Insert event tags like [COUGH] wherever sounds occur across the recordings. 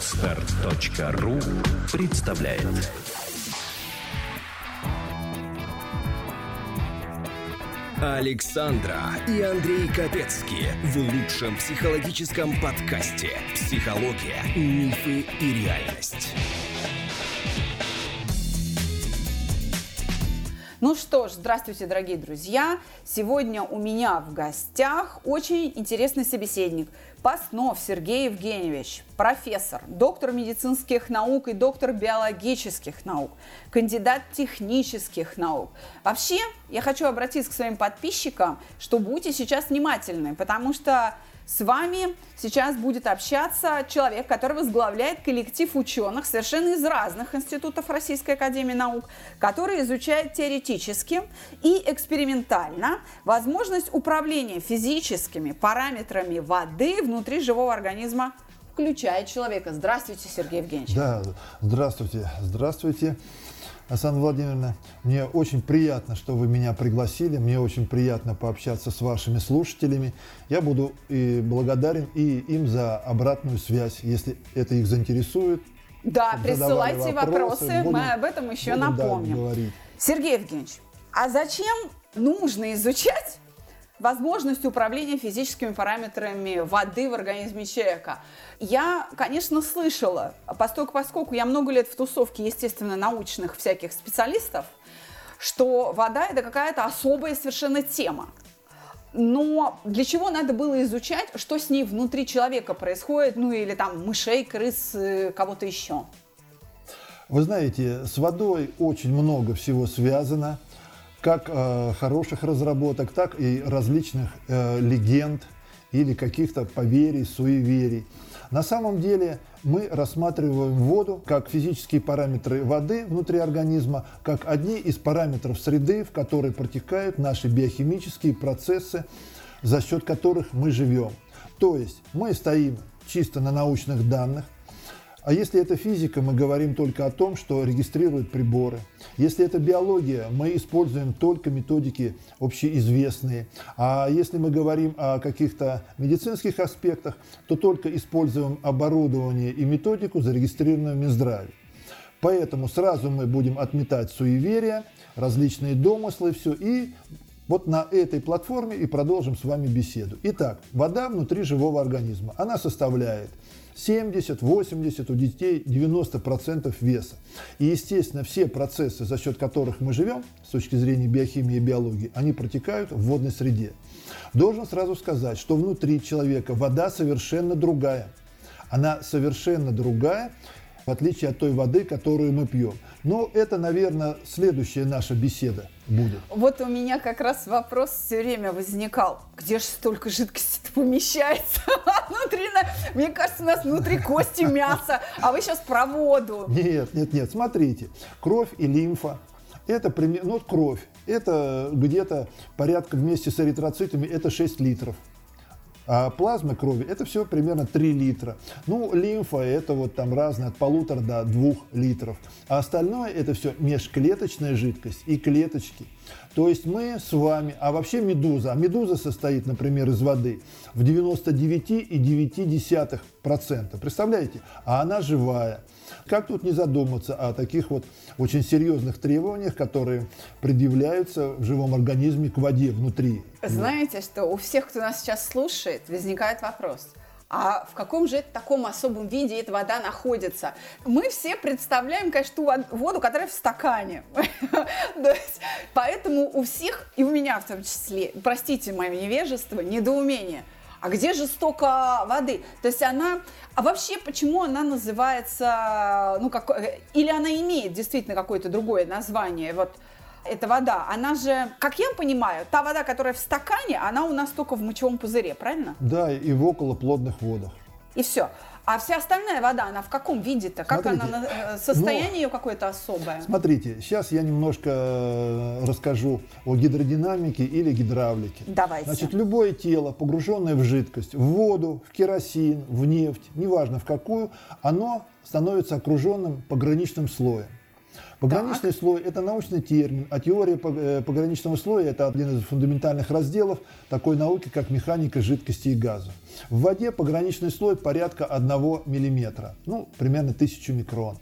Отстар.ру представляет Александра и Андрей Капецки в лучшем психологическом подкасте «Психология, мифы и реальность». Ну что ж, здравствуйте, дорогие друзья. Сегодня у меня в гостях очень интересный собеседник. Паснов Сергей Евгеньевич, профессор, доктор медицинских наук и доктор биологических наук, кандидат технических наук. Вообще, я хочу обратиться к своим подписчикам, что будьте сейчас внимательны, потому что с вами сейчас будет общаться человек, который возглавляет коллектив ученых совершенно из разных институтов Российской Академии Наук, который изучает теоретически и экспериментально возможность управления физическими параметрами воды внутри живого организма включая человека. Здравствуйте, Сергей Евгеньевич. Да, здравствуйте, здравствуйте. Асана Владимировна, мне очень приятно, что вы меня пригласили, мне очень приятно пообщаться с вашими слушателями. Я буду и благодарен и им за обратную связь, если это их заинтересует. Да, присылайте вопросы, вопросы будем, мы об этом еще напомним. Да, Сергей Евгеньевич, а зачем нужно изучать возможность управления физическими параметрами воды в организме человека. Я, конечно, слышала, поскольку, поскольку я много лет в тусовке, естественно, научных всяких специалистов, что вода – это какая-то особая совершенно тема. Но для чего надо было изучать, что с ней внутри человека происходит, ну или там мышей, крыс, э, кого-то еще? Вы знаете, с водой очень много всего связано – как э, хороших разработок, так и различных э, легенд или каких-то поверий, суеверий. На самом деле мы рассматриваем воду как физические параметры воды внутри организма, как одни из параметров среды, в которой протекают наши биохимические процессы, за счет которых мы живем. То есть мы стоим чисто на научных данных, а если это физика, мы говорим только о том, что регистрируют приборы. Если это биология, мы используем только методики общеизвестные. А если мы говорим о каких-то медицинских аспектах, то только используем оборудование и методику, зарегистрированную в Минздраве. Поэтому сразу мы будем отметать суеверия, различные домыслы, все, и вот на этой платформе и продолжим с вами беседу. Итак, вода внутри живого организма. Она составляет 70, 80, у детей 90% веса. И, естественно, все процессы, за счет которых мы живем, с точки зрения биохимии и биологии, они протекают в водной среде. Должен сразу сказать, что внутри человека вода совершенно другая. Она совершенно другая, в отличие от той воды, которую мы пьем. Но это, наверное, следующая наша беседа будет. Вот у меня как раз вопрос все время возникал. Где же столько жидкости [LAUGHS] помещается [LAUGHS] внутри? Мне кажется, у нас внутри [LAUGHS] кости, мясо, а вы сейчас про воду. Нет, нет, нет, смотрите. Кровь и лимфа это примерно, ну, кровь, это где-то порядка вместе с эритроцитами, это 6 литров. А плазма крови это все примерно 3 литра. Ну, лимфа это вот там разные от полутора до двух литров. А остальное это все межклеточная жидкость и клеточки. То есть мы с вами, а вообще медуза, а медуза состоит, например, из воды в 99,9%. Представляете? А она живая. Как тут не задуматься о таких вот очень серьезных требованиях, которые предъявляются в живом организме к воде внутри? Знаете, что у всех, кто нас сейчас слушает, возникает вопрос – а в каком же таком особом виде эта вода находится? Мы все представляем, конечно, ту воду, которая в стакане. [LAUGHS] Поэтому у всех, и у меня в том числе, простите мое невежество, недоумение – а где же столько воды? То есть она, а вообще почему она называется, ну как, или она имеет действительно какое-то другое название? Вот эта вода, она же, как я понимаю, та вода, которая в стакане, она у нас только в мочевом пузыре, правильно? Да, и в околоплодных водах. И все. А вся остальная вода, она в каком виде-то? Как смотрите, она, э, состояние ну, ее какое-то особое? Смотрите, сейчас я немножко э, расскажу о гидродинамике или гидравлике. Давайте. Значит, любое тело, погруженное в жидкость, в воду, в керосин, в нефть, неважно в какую, оно становится окруженным пограничным слоем. Пограничный слой – это научный термин, а теория э, пограничного слоя – это один из фундаментальных разделов такой науки, как механика жидкости и газа. В воде пограничный слой порядка 1 мм, ну, примерно 1000 микрон.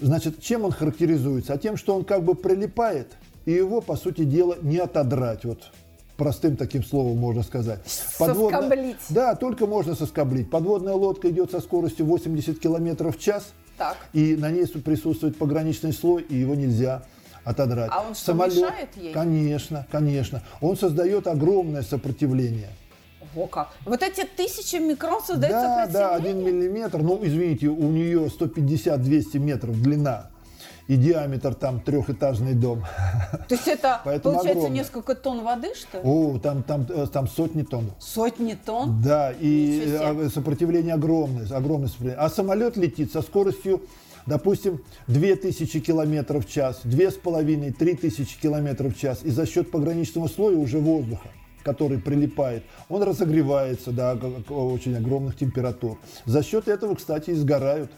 Значит, чем он характеризуется? А тем, что он как бы прилипает, и его, по сути дела, не отодрать. Вот простым таким словом можно сказать. Подводная... Соскоблить. Да, только можно соскоблить. Подводная лодка идет со скоростью 80 км в час, так. и на ней присутствует пограничный слой, и его нельзя отодрать. А он что, Самолет, мешает ей? Конечно, конечно. Он создает огромное сопротивление. О, как. Вот эти тысячи микрон создают да, сопротивление? Да, один миллиметр. Ну, извините, у нее 150-200 метров длина и диаметр там трехэтажный дом. То есть это [LAUGHS] Поэтому получается огромный. несколько тонн воды, что ли? О, там, там, э, там сотни тонн. Сотни тонн? Да, и э, сопротивление огромное, огромное сопротивление. А самолет летит со скоростью допустим, 2000 км в час, 2500-3000 км в час, и за счет пограничного слоя уже воздуха, который прилипает, он разогревается до очень огромных температур. За счет этого, кстати, и сгорают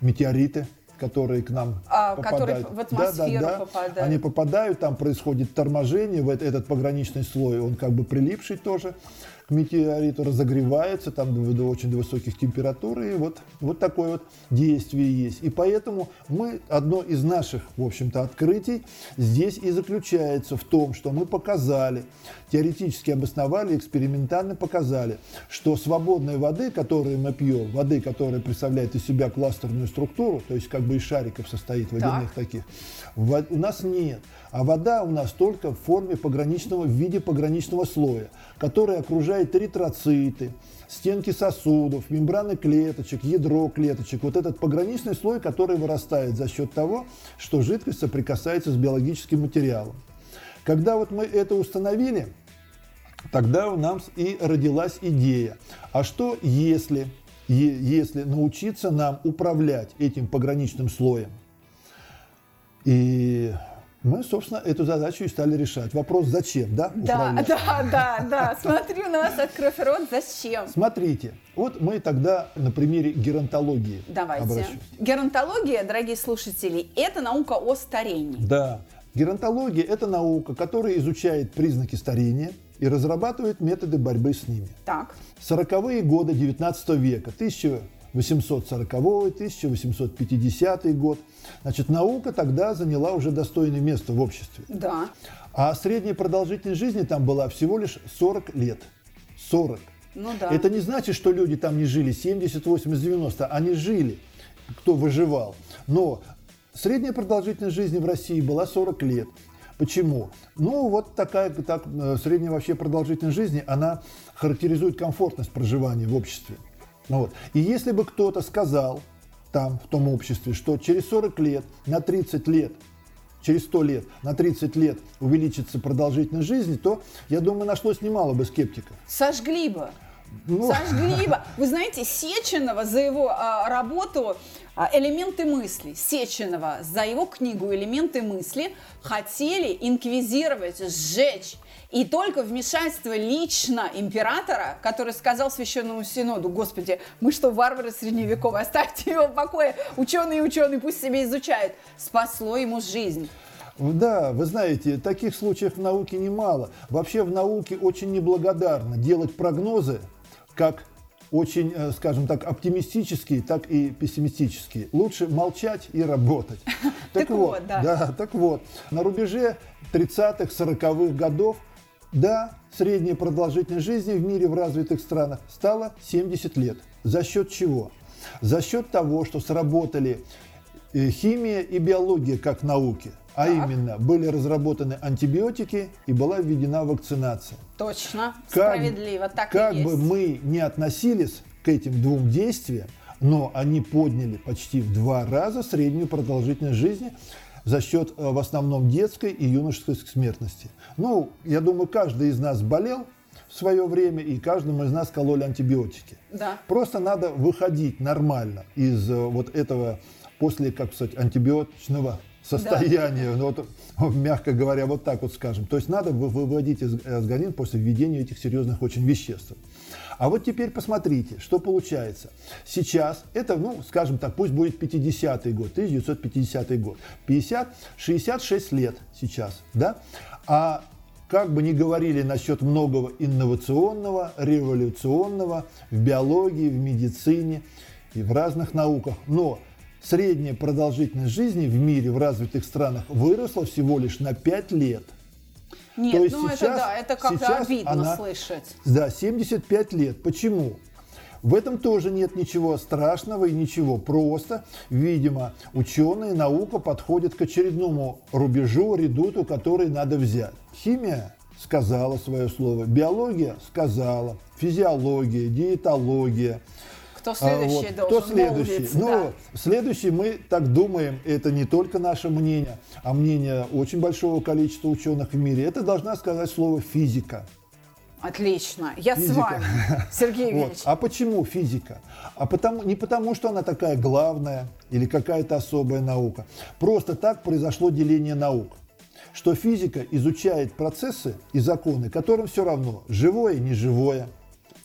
метеориты которые к нам а, попадают. Которые в атмосферу да, да, да. попадают. Они попадают, там происходит торможение, в этот пограничный слой, он как бы прилипший тоже к метеориту, разогревается там до, до очень высоких температур, и вот, вот такое вот действие есть. И поэтому мы, одно из наших, в общем-то, открытий здесь и заключается в том, что мы показали, теоретически обосновали, экспериментально показали, что свободной воды, которую мы пьем, воды, которая представляет из себя кластерную структуру, то есть как бы из шариков состоит водяных так. таких, у нас нет. А вода у нас только в форме пограничного, в виде пограничного слоя, который окружает эритроциты, стенки сосудов, мембраны клеточек, ядро клеточек. Вот этот пограничный слой, который вырастает за счет того, что жидкость соприкасается с биологическим материалом. Когда вот мы это установили, тогда у нас и родилась идея. А что если, если научиться нам управлять этим пограничным слоем? И мы, собственно, эту задачу и стали решать. Вопрос, зачем, да? Да, да, да, да. Смотрю на вас, открыв рот, зачем? Смотрите, вот мы тогда на примере геронтологии Давайте. Обращусь. Геронтология, дорогие слушатели, это наука о старении. Да. Геронтология – это наука, которая изучает признаки старения и разрабатывает методы борьбы с ними. Так. 40-е годы 19 века, 1000 1840-1850 год. Значит, наука тогда заняла уже достойное место в обществе. Да. А средняя продолжительность жизни там была всего лишь 40 лет. 40. Ну да. Это не значит, что люди там не жили 70, 80, 90. Они жили, кто выживал. Но средняя продолжительность жизни в России была 40 лет. Почему? Ну, вот такая так, э, средняя вообще продолжительность жизни, она характеризует комфортность проживания в обществе. Ну вот. И если бы кто-то сказал там, в том обществе, что через 40 лет, на 30 лет, через 100 лет, на 30 лет увеличится продолжительность жизни, то, я думаю, нашлось немало бы скептиков. Сожгли бы. Ну... Сожгли бы. Вы знаете, Сеченова за его а, работу а, «Элементы мысли» Сеченова за его книгу «Элементы мысли» хотели инквизировать, сжечь. И только вмешательство лично императора, который сказал Священному Синоду, господи, мы что, варвары средневековые, оставьте его в покое, ученые и ученые пусть себе изучают, спасло ему жизнь. Да, вы знаете, таких случаев в науке немало. Вообще в науке очень неблагодарно делать прогнозы, как очень, э, скажем так, оптимистические, так и пессимистические. Лучше молчать и работать. [LAUGHS] Так вот, да. Так вот, на рубеже 30-х, 40-х годов да, средняя продолжительность жизни в мире в развитых странах стала 70 лет. За счет чего? За счет того, что сработали э, химия и биология как науки. А так. именно, были разработаны антибиотики и была введена вакцинация. Точно, как, справедливо, так Как и есть. бы мы не относились к этим двум действиям, но они подняли почти в два раза среднюю продолжительность жизни за счет э, в основном детской и юношеской смертности. Ну, я думаю, каждый из нас болел в свое время, и каждому из нас кололи антибиотики. Да. Просто надо выходить нормально из э, вот этого после, как сказать, антибиотичного состояние, ну, вот, мягко говоря, вот так вот скажем. То есть надо выводить из организма после введения этих серьезных очень веществ. А вот теперь посмотрите, что получается. Сейчас, это, ну, скажем так, пусть будет 50-й год, 1950 год. 50, 66 лет сейчас, да? А как бы ни говорили насчет многого инновационного, революционного в биологии, в медицине и в разных науках, но средняя продолжительность жизни в мире, в развитых странах, выросла всего лишь на 5 лет. Нет, То есть ну сейчас, это да, это как-то обидно она, слышать. Да, 75 лет. Почему? В этом тоже нет ничего страшного и ничего. Просто, видимо, ученые, наука подходят к очередному рубежу, редуту, который надо взять. Химия сказала свое слово, биология сказала, физиология, диетология – кто следующий а, вот, должен Кто следующий? Ну, да. следующий, мы так думаем, это не только наше мнение, а мнение очень большого количества ученых в мире. Это должна сказать слово физика. Отлично, я физика. с вами, [LAUGHS] Сергей Ильич. Вот. А почему физика? А потому, не потому, что она такая главная или какая-то особая наука. Просто так произошло деление наук что физика изучает процессы и законы, которым все равно, живое, неживое,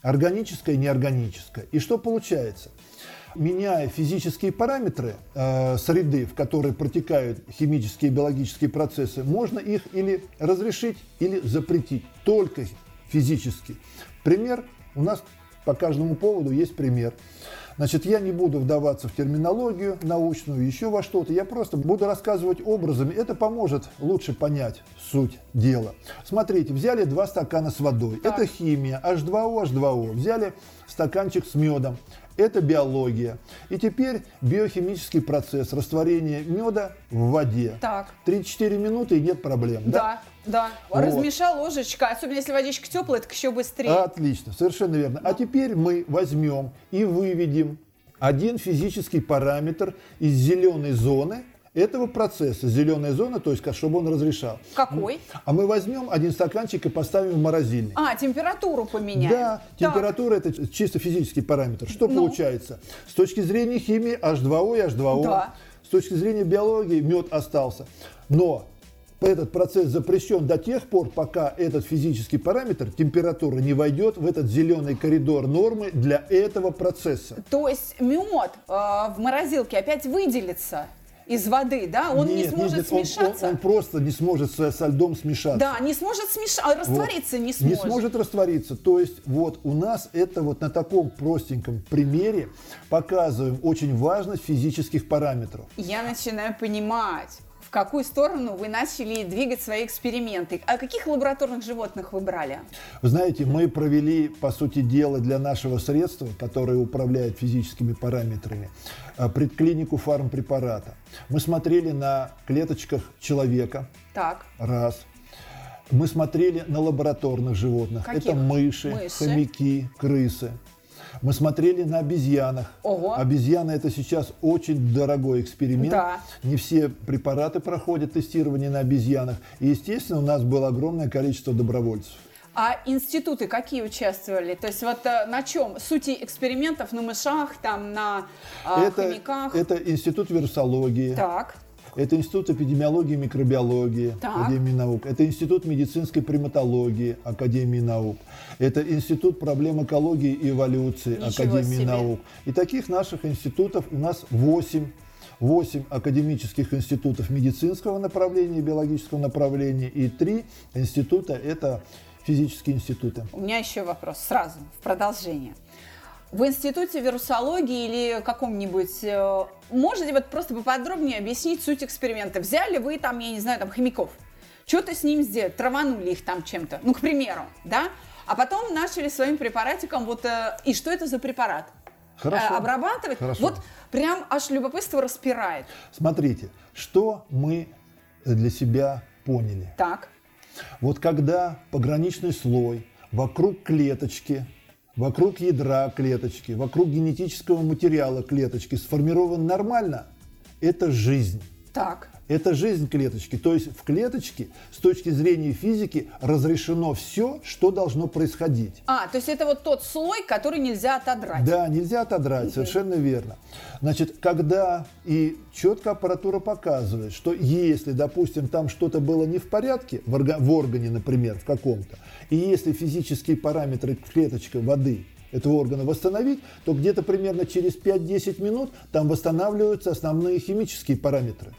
органическое и неорганическое. И что получается? Меняя физические параметры э, среды, в которой протекают химические и биологические процессы, можно их или разрешить, или запретить. Только физически. Пример у нас по каждому поводу есть пример. Значит, я не буду вдаваться в терминологию научную, еще во что-то. Я просто буду рассказывать образами. Это поможет лучше понять суть дела. Смотрите, взяли два стакана с водой. Так. Это химия. H2O, H2O. Взяли стаканчик с медом. Это биология. И теперь биохимический процесс растворения меда в воде. Так. 3-4 минуты и нет проблем. Да. да? Да, вот. размешал ложечка, особенно если водичка теплая, так еще быстрее. Отлично, совершенно верно. А теперь мы возьмем и выведем один физический параметр из зеленой зоны этого процесса. Зеленая зона, то есть, чтобы он разрешал. Какой? А мы возьмем один стаканчик и поставим в морозильник. А, температуру поменяем. Да, температура это чисто физический параметр. Что ну? получается? С точки зрения химии H2O и H2O. Да. С точки зрения биологии мед остался. Но этот процесс запрещен до тех пор, пока этот физический параметр, температура, не войдет в этот зеленый коридор нормы для этого процесса. То есть мед э, в морозилке опять выделится? Из воды, да, он нет, не сможет нет, нет, смешаться. Он, он, он просто не сможет со, со льдом смешаться. Да, не сможет смешаться, а раствориться вот. не сможет. Не сможет раствориться. То есть вот у нас это вот на таком простеньком примере показываем очень важность физических параметров. Я начинаю понимать в какую сторону вы начали двигать свои эксперименты. А каких лабораторных животных вы брали? Вы знаете, мы провели, по сути дела, для нашего средства, которое управляет физическими параметрами, предклинику фармпрепарата. Мы смотрели на клеточках человека. Так. Раз. Мы смотрели на лабораторных животных. Каких? Это мыши, мыши, хомяки, крысы. Мы смотрели на обезьянах. Ого. Обезьяны это сейчас очень дорогой эксперимент. Да. Не все препараты проходят тестирование на обезьянах. И, естественно, у нас было огромное количество добровольцев. А институты какие участвовали? То есть вот э, на чем? Сути экспериментов на мышах, там на э, это, хомяках? Это институт вирусологии. Так. Это Институт эпидемиологии и микробиологии так. Академии наук. Это Институт медицинской приматологии Академии наук. Это Институт проблем экологии и эволюции Ничего Академии себе. наук. И таких наших институтов у нас 8 8 академических институтов медицинского направления, биологического направления и 3 института – это физические институты. У меня еще вопрос сразу, в продолжение в институте вирусологии или каком-нибудь э, можете вот просто поподробнее объяснить суть эксперимента? Взяли вы там, я не знаю, там хомяков, что-то с ним сделали, траванули их там чем-то, ну, к примеру, да? А потом начали своим препаратиком вот, э, и что это за препарат? Хорошо. Э, обрабатывать. Хорошо. Вот прям аж любопытство распирает. Смотрите, что мы для себя поняли. Так. Вот когда пограничный слой вокруг клеточки вокруг ядра клеточки, вокруг генетического материала клеточки сформирован нормально, это жизнь. Так. Это жизнь клеточки. То есть в клеточке с точки зрения физики разрешено все, что должно происходить. А, то есть это вот тот слой, который нельзя отодрать. Да, нельзя отодрать, совершенно верно. Значит, когда и четко аппаратура показывает, что если, допустим, там что-то было не в порядке, в, орга- в органе, например, в каком-то, и если физические параметры клеточка воды этого органа восстановить, то где-то примерно через 5-10 минут там восстанавливаются основные химические параметры.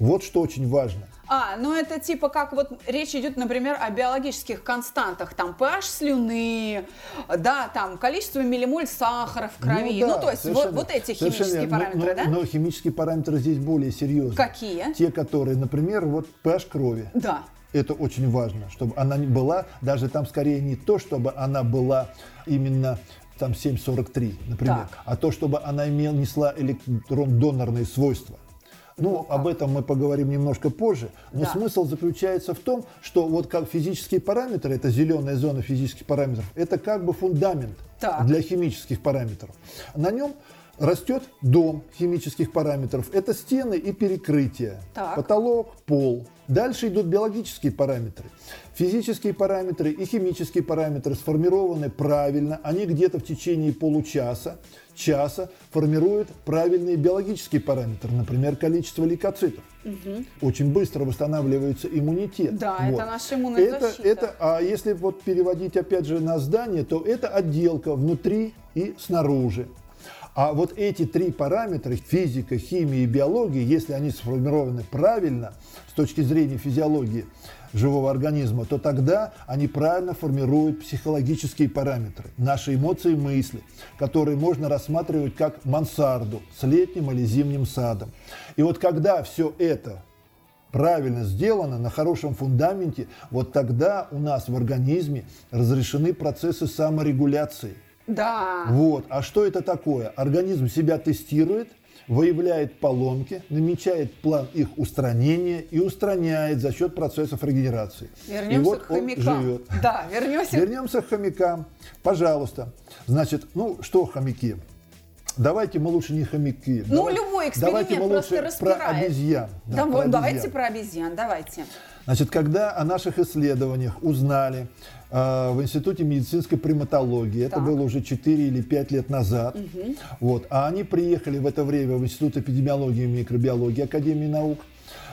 Вот что очень важно. А, ну это типа как вот речь идет, например, о биологических константах, там pH слюны, да, там количество миллимоль сахара в крови, ну, да, то есть вот, вот эти химические. Но- параметры, но, да? Но химические параметры здесь более серьезные. Какие? Те, которые, например, вот pH крови. Да. Это очень важно, чтобы она не была, даже там скорее не то, чтобы она была именно там 7,43, например, Так. а то, чтобы она имела, несла электрон-донорные свойства. Ну, об этом мы поговорим немножко позже. Но Да. смысл заключается в том, что вот как физические параметры, это зеленая зона физических параметров, это как бы фундамент Так. для химических параметров. На нем растет дом химических параметров. Это стены и перекрытия. Так. Потолок, пол. Дальше идут биологические параметры. Физические параметры и химические параметры сформированы правильно. Они где-то в течение получаса, часа формируют правильные биологические параметры. Например, количество лейкоцитов. Очень быстро восстанавливается иммунитет. Да, это наша иммунная это, защита. это, а если вот переводить опять же на здание, то это отделка внутри и снаружи. А вот эти три параметра, физика, химия и биология, если они сформированы правильно с точки зрения физиологии живого организма, то тогда они правильно формируют психологические параметры, наши эмоции и мысли, которые можно рассматривать как мансарду с летним или зимним садом. И вот когда все это правильно сделано, на хорошем фундаменте, вот тогда у нас в организме разрешены процессы саморегуляции. Да. Вот. А что это такое? Организм себя тестирует, выявляет поломки, намечает план их устранения и устраняет за счет процессов регенерации. Вернемся и вот к он хомякам. живет. Да, вернемся. Вернемся к хомякам. Пожалуйста. Значит, ну что хомяки? Давайте мы лучше не хомяки. Ну, Давай- любой Давайте эксперимент мы просто лучше про распирает. обезьян. Да, Да, про вот, давайте обезьян. про обезьян, давайте. Значит, когда о наших исследованиях узнали э, в Институте медицинской приматологии, это Так. было уже 4 или 5 лет назад, вот, а они приехали в это время в Институт эпидемиологии и микробиологии Академии наук,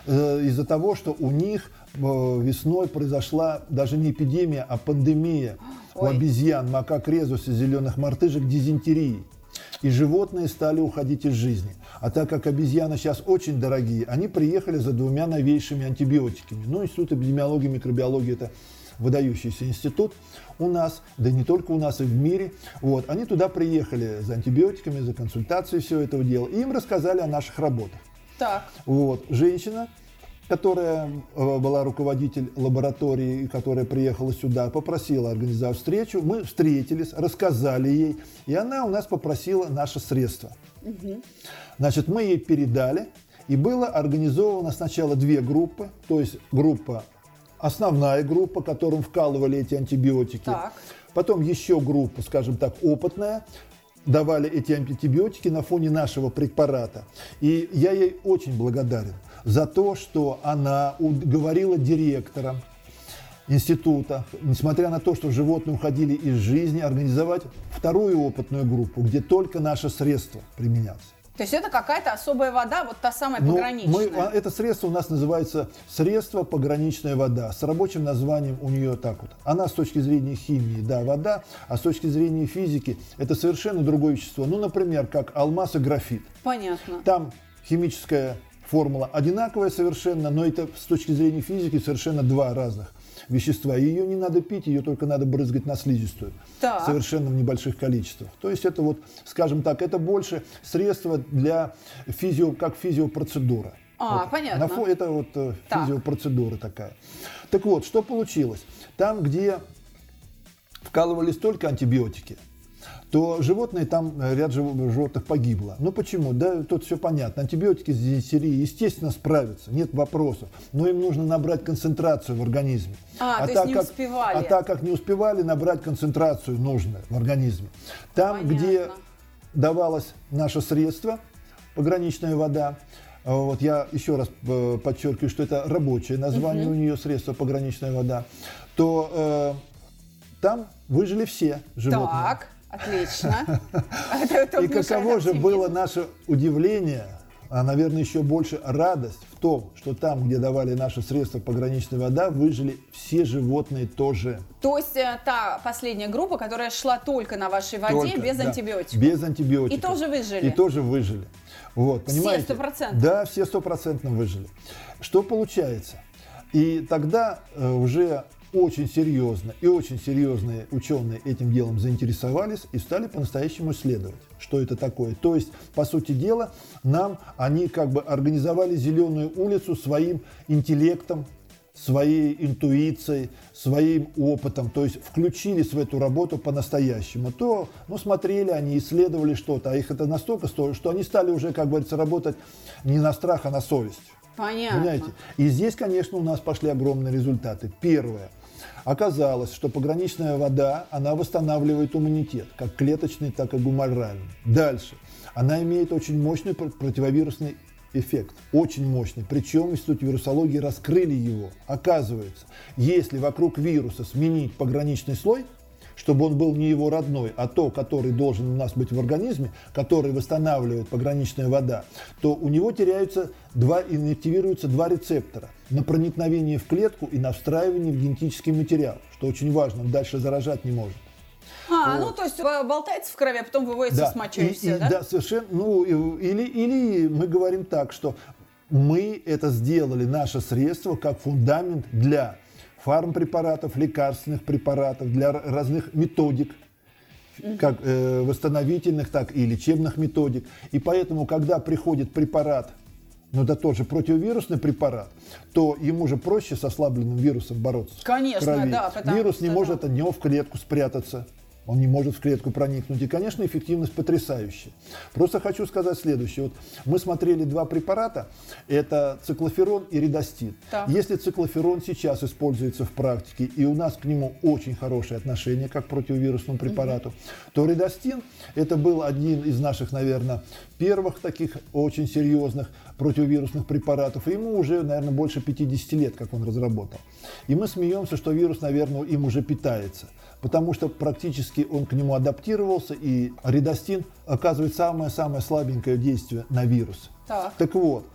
э, из-за того, что у них э, весной произошла даже не эпидемия, а пандемия у Ой. обезьян, макак резуса, зеленых мартышек дизентерии. И животные стали уходить из жизни. А так как обезьяны сейчас очень дорогие, они приехали за двумя новейшими антибиотиками. Ну, Институт эпидемиологии и микробиологии – это выдающийся институт у нас, да не только у нас, и в мире. Вот. Они туда приехали за антибиотиками, за консультацией всего этого дела. И им рассказали о наших работах. Так. Вот. Женщина, которая э, была руководитель лаборатории, которая приехала сюда, попросила организовать встречу. Мы встретились, рассказали ей, и она у нас попросила наше средство. Значит, мы ей передали, и было организовано сначала две группы, то есть группа, основная группа, которым вкалывали эти антибиотики. Так. Потом еще группа, скажем так, опытная, давали эти антибиотики на фоне нашего препарата. И я ей очень благодарен за то, что она у- говорила директорам института, несмотря на то, что животные уходили из жизни, организовать вторую опытную группу, где только наше средство применялось. То есть это какая-то особая вода, вот та самая Ну, пограничная. мы- а, это средство у нас называется средство пограничная вода. С рабочим названием у нее так вот. Она с точки зрения химии, да, вода, а с точки зрения физики это совершенно другое вещество. Ну, например, как алмаз и графит. Понятно. Там химическая формула одинаковая совершенно, но это с точки зрения физики совершенно два разных вещества. Ее не надо пить, ее только надо брызгать на слизистую. Так. Совершенно в небольших количествах. То есть это вот, скажем так, это больше средство для физио, как физиопроцедура. А, Вот. понятно. На фо- это вот э, Так. физиопроцедура такая. Так вот, что получилось? Там, где вкалывались только антибиотики, то животные, там э, ряд жив- животных погибло. Ну почему? Да, тут все понятно. Антибиотики с дизентерией, естественно, справятся, нет вопросов. Но им нужно набрать концентрацию в организме. А, то есть не успевали. А так как не успевали набрать концентрацию нужную в организме. Там, Понятно. где давалось наше средство, пограничная вода, вот я еще раз э, подчеркиваю, что это рабочее название угу. у нее средство пограничная вода, то э, там выжили все животные. Так, отлично. [LAUGHS] И каково же было наше удивление, а, наверное, еще больше радость в том, что там, где давали наши средства пограничная вода, выжили все животные тоже. То есть э, та последняя группа, которая шла только на вашей воде, только, без да, антибиотиков? Без антибиотиков. И тоже выжили? И тоже выжили. Вот, понимаете? Все процентов. Да, все стопроцентно выжили. Что получается? И тогда э, уже очень серьезно и очень серьезные ученые этим делом заинтересовались и стали по-настоящему исследовать, что это такое. То есть, по сути дела, нам они как бы организовали зеленую улицу своим интеллектом, своей интуицией, своим опытом, то есть включились в эту работу по-настоящему, то, ну, смотрели они, исследовали что-то, а их это настолько стоит, что они стали уже, как говорится, работать не на страх, а на совесть. Понятно. Понимаете? И здесь, конечно, у нас пошли огромные результаты. Первое. Оказалось, что пограничная вода, она восстанавливает иммунитет, как клеточный, так и гуморальный. Дальше. Она имеет очень мощный противовирусный эффект, очень мощный. Причем в Институте вирусологии раскрыли его. Оказывается, если вокруг вируса сменить пограничный слой – чтобы он был не его родной, а то, который должен у нас быть в организме, который восстанавливает пограничная вода, то у него теряются два, инактивируются два рецептора на проникновение в клетку и на встраивание в генетический материал, что очень важно, он дальше заражать не может. А, вот. ну то есть болтается в крови, а потом выводится да. с мочой и, все, и, да? Да, совершенно. Ну, или, или мы говорим так, что мы это сделали, наше средство, как фундамент для фармпрепаратов, лекарственных препаратов, для разных методик, как э, восстановительных, так и лечебных методик. И поэтому, когда приходит препарат, ну это тоже противовирусный препарат, то ему же проще с ослабленным вирусом бороться. Конечно, да. Вирус не может от него в клетку спрятаться он не может в клетку проникнуть. И, конечно, эффективность потрясающая. Просто хочу сказать следующее. Вот мы смотрели два препарата. Это циклоферон и редостин. Так. Если циклоферон сейчас используется в практике, и у нас к нему очень хорошее отношение, как к противовирусному препарату, угу. то редостин это был один из наших, наверное, первых таких очень серьезных противовирусных препаратов. И ему уже, наверное, больше 50 лет, как он разработал. И мы смеемся, что вирус, наверное, им уже питается потому что практически он к нему адаптировался, и редостин оказывает самое-самое слабенькое действие на вирус. Так, так вот,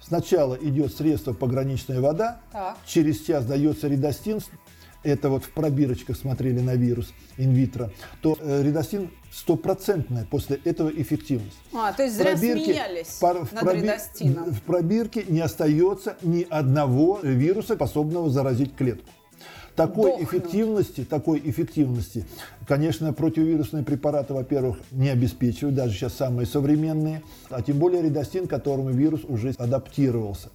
сначала идет средство пограничная вода, так. через час дается редостин, это вот в пробирочках смотрели на вирус инвитро, то э, редостин стопроцентная после этого эффективность. А, то есть зря пробирке, смеялись пар, в, над проби, редостином. В пробирке не остается ни одного вируса, способного заразить клетку. Такой Дохнут. эффективности, такой эффективности, конечно, противовирусные препараты, во-первых, не обеспечивают, даже сейчас самые современные, а тем более редостин, к которому вирус уже адаптировался.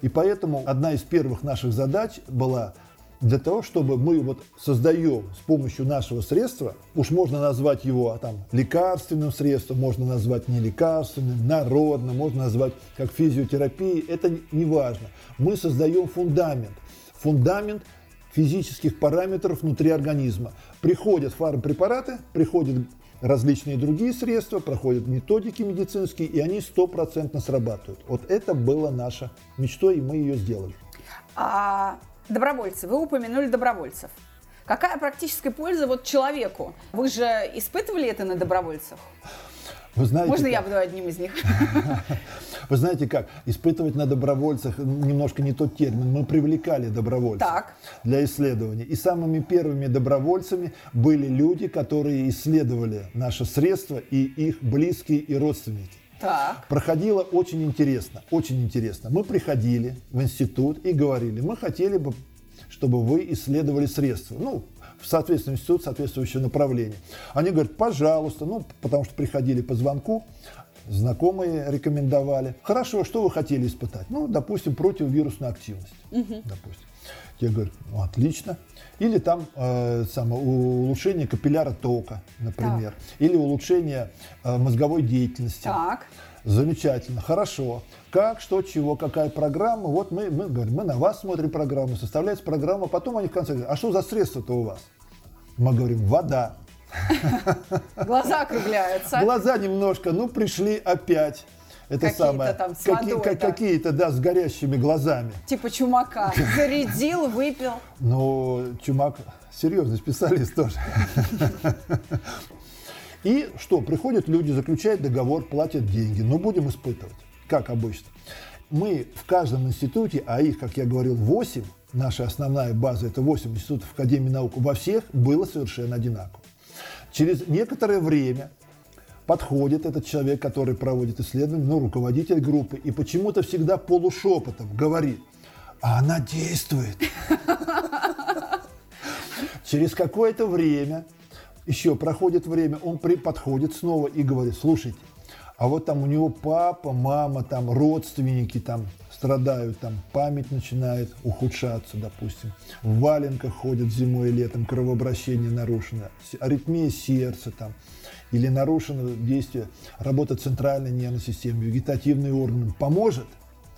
И поэтому одна из первых наших задач была для того, чтобы мы вот создаем с помощью нашего средства, уж можно назвать его а, там лекарственным средством, можно назвать не лекарственным, народным, можно назвать как физиотерапией, это не важно. Мы создаем фундамент, фундамент физических параметров внутри организма. Приходят фармпрепараты, приходят различные другие средства, проходят методики медицинские, и они стопроцентно срабатывают. Вот это было наша мечтой, и мы ее сделали. А добровольцы, вы упомянули добровольцев. Какая практическая польза вот человеку? Вы же испытывали это на добровольцах? Вы знаете, Можно как? я буду одним из них? [LAUGHS] Вы знаете как? Испытывать на добровольцах немножко не тот термин. Мы привлекали добровольцев так. для исследования. И самыми первыми добровольцами были люди, которые исследовали наши средства и их близкие и родственники. Так. Проходило очень интересно, очень интересно. Мы приходили в институт и говорили, мы хотели бы, чтобы вы исследовали средства. Ну, в соответственный институт, соответствующее направление. Они говорят, пожалуйста, ну, потому что приходили по звонку, знакомые рекомендовали. Хорошо, что вы хотели испытать? Ну, допустим, противовирусную активность. Угу. Допустим. Те говорят, ну, отлично. Или там э, самое, улучшение капилляра тока, например. Так. Или улучшение э, мозговой деятельности. Так. Замечательно, хорошо. Как, что, чего, какая программа. Вот мы, мы говорим, мы на вас смотрим программу, составляется программа. Потом они в конце говорят, а что за средства-то у вас? Мы говорим, вода. Глаза округляются. Глаза немножко, ну, пришли опять. это Какие-то самое, там с какие- водой, ка- да. какие-то, да, с горящими глазами. Типа чумака. Зарядил, выпил. Но Чумак серьезный специалист тоже. И что, приходят люди, заключают договор, платят деньги. Но будем испытывать, как обычно. Мы в каждом институте, а их, как я говорил, 8, наша основная база – это 8 институтов Академии наук, во всех было совершенно одинаково. Через некоторое время подходит этот человек, который проводит исследование, ну, руководитель группы, и почему-то всегда полушепотом говорит, а она действует. Через какое-то время, еще проходит время, он при, подходит снова и говорит, слушайте, а вот там у него папа, мама, там родственники там страдают, там память начинает ухудшаться, допустим. В валенках ходят зимой и летом, кровообращение нарушено, аритмия сердца там, или нарушено действие, работа центральной нервной системы, вегетативные органы. Поможет?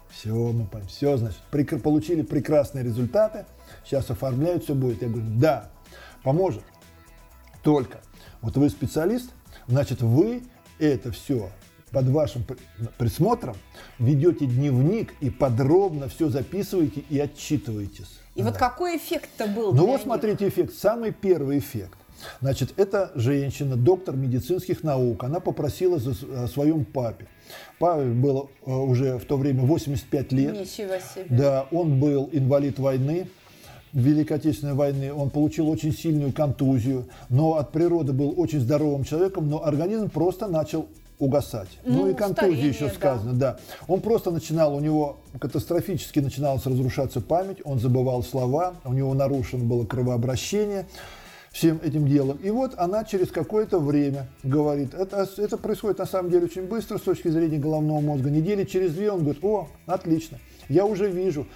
Все, мы поняли. Все, значит, прек- получили прекрасные результаты. Сейчас оформляют, все будет. Я говорю, да, поможет. Только вот вы специалист, значит, вы это все под вашим при- присмотром ведете дневник и подробно все записываете и отчитываетесь. И вот Да. какой эффект-то был Ну вот них? смотрите эффект. Самый первый эффект. Значит, это женщина, доктор медицинских наук. Она попросила за, о своем папе. Папе было э, уже в то время 85 лет. Ничего себе. Да, он был инвалид войны, Великой Отечественной войны. Он получил очень сильную контузию, но от природы был очень здоровым человеком, но организм просто начал угасать. Ну, Ну, и контузия старение, еще да. сказано, да. Он просто начинал, у него катастрофически начиналась разрушаться память, он забывал слова, у него нарушено было кровообращение всем этим делом. И вот она через какое-то время говорит, это, это происходит на самом деле очень быстро с точки зрения головного мозга. Недели через две он говорит, о, отлично, я уже вижу.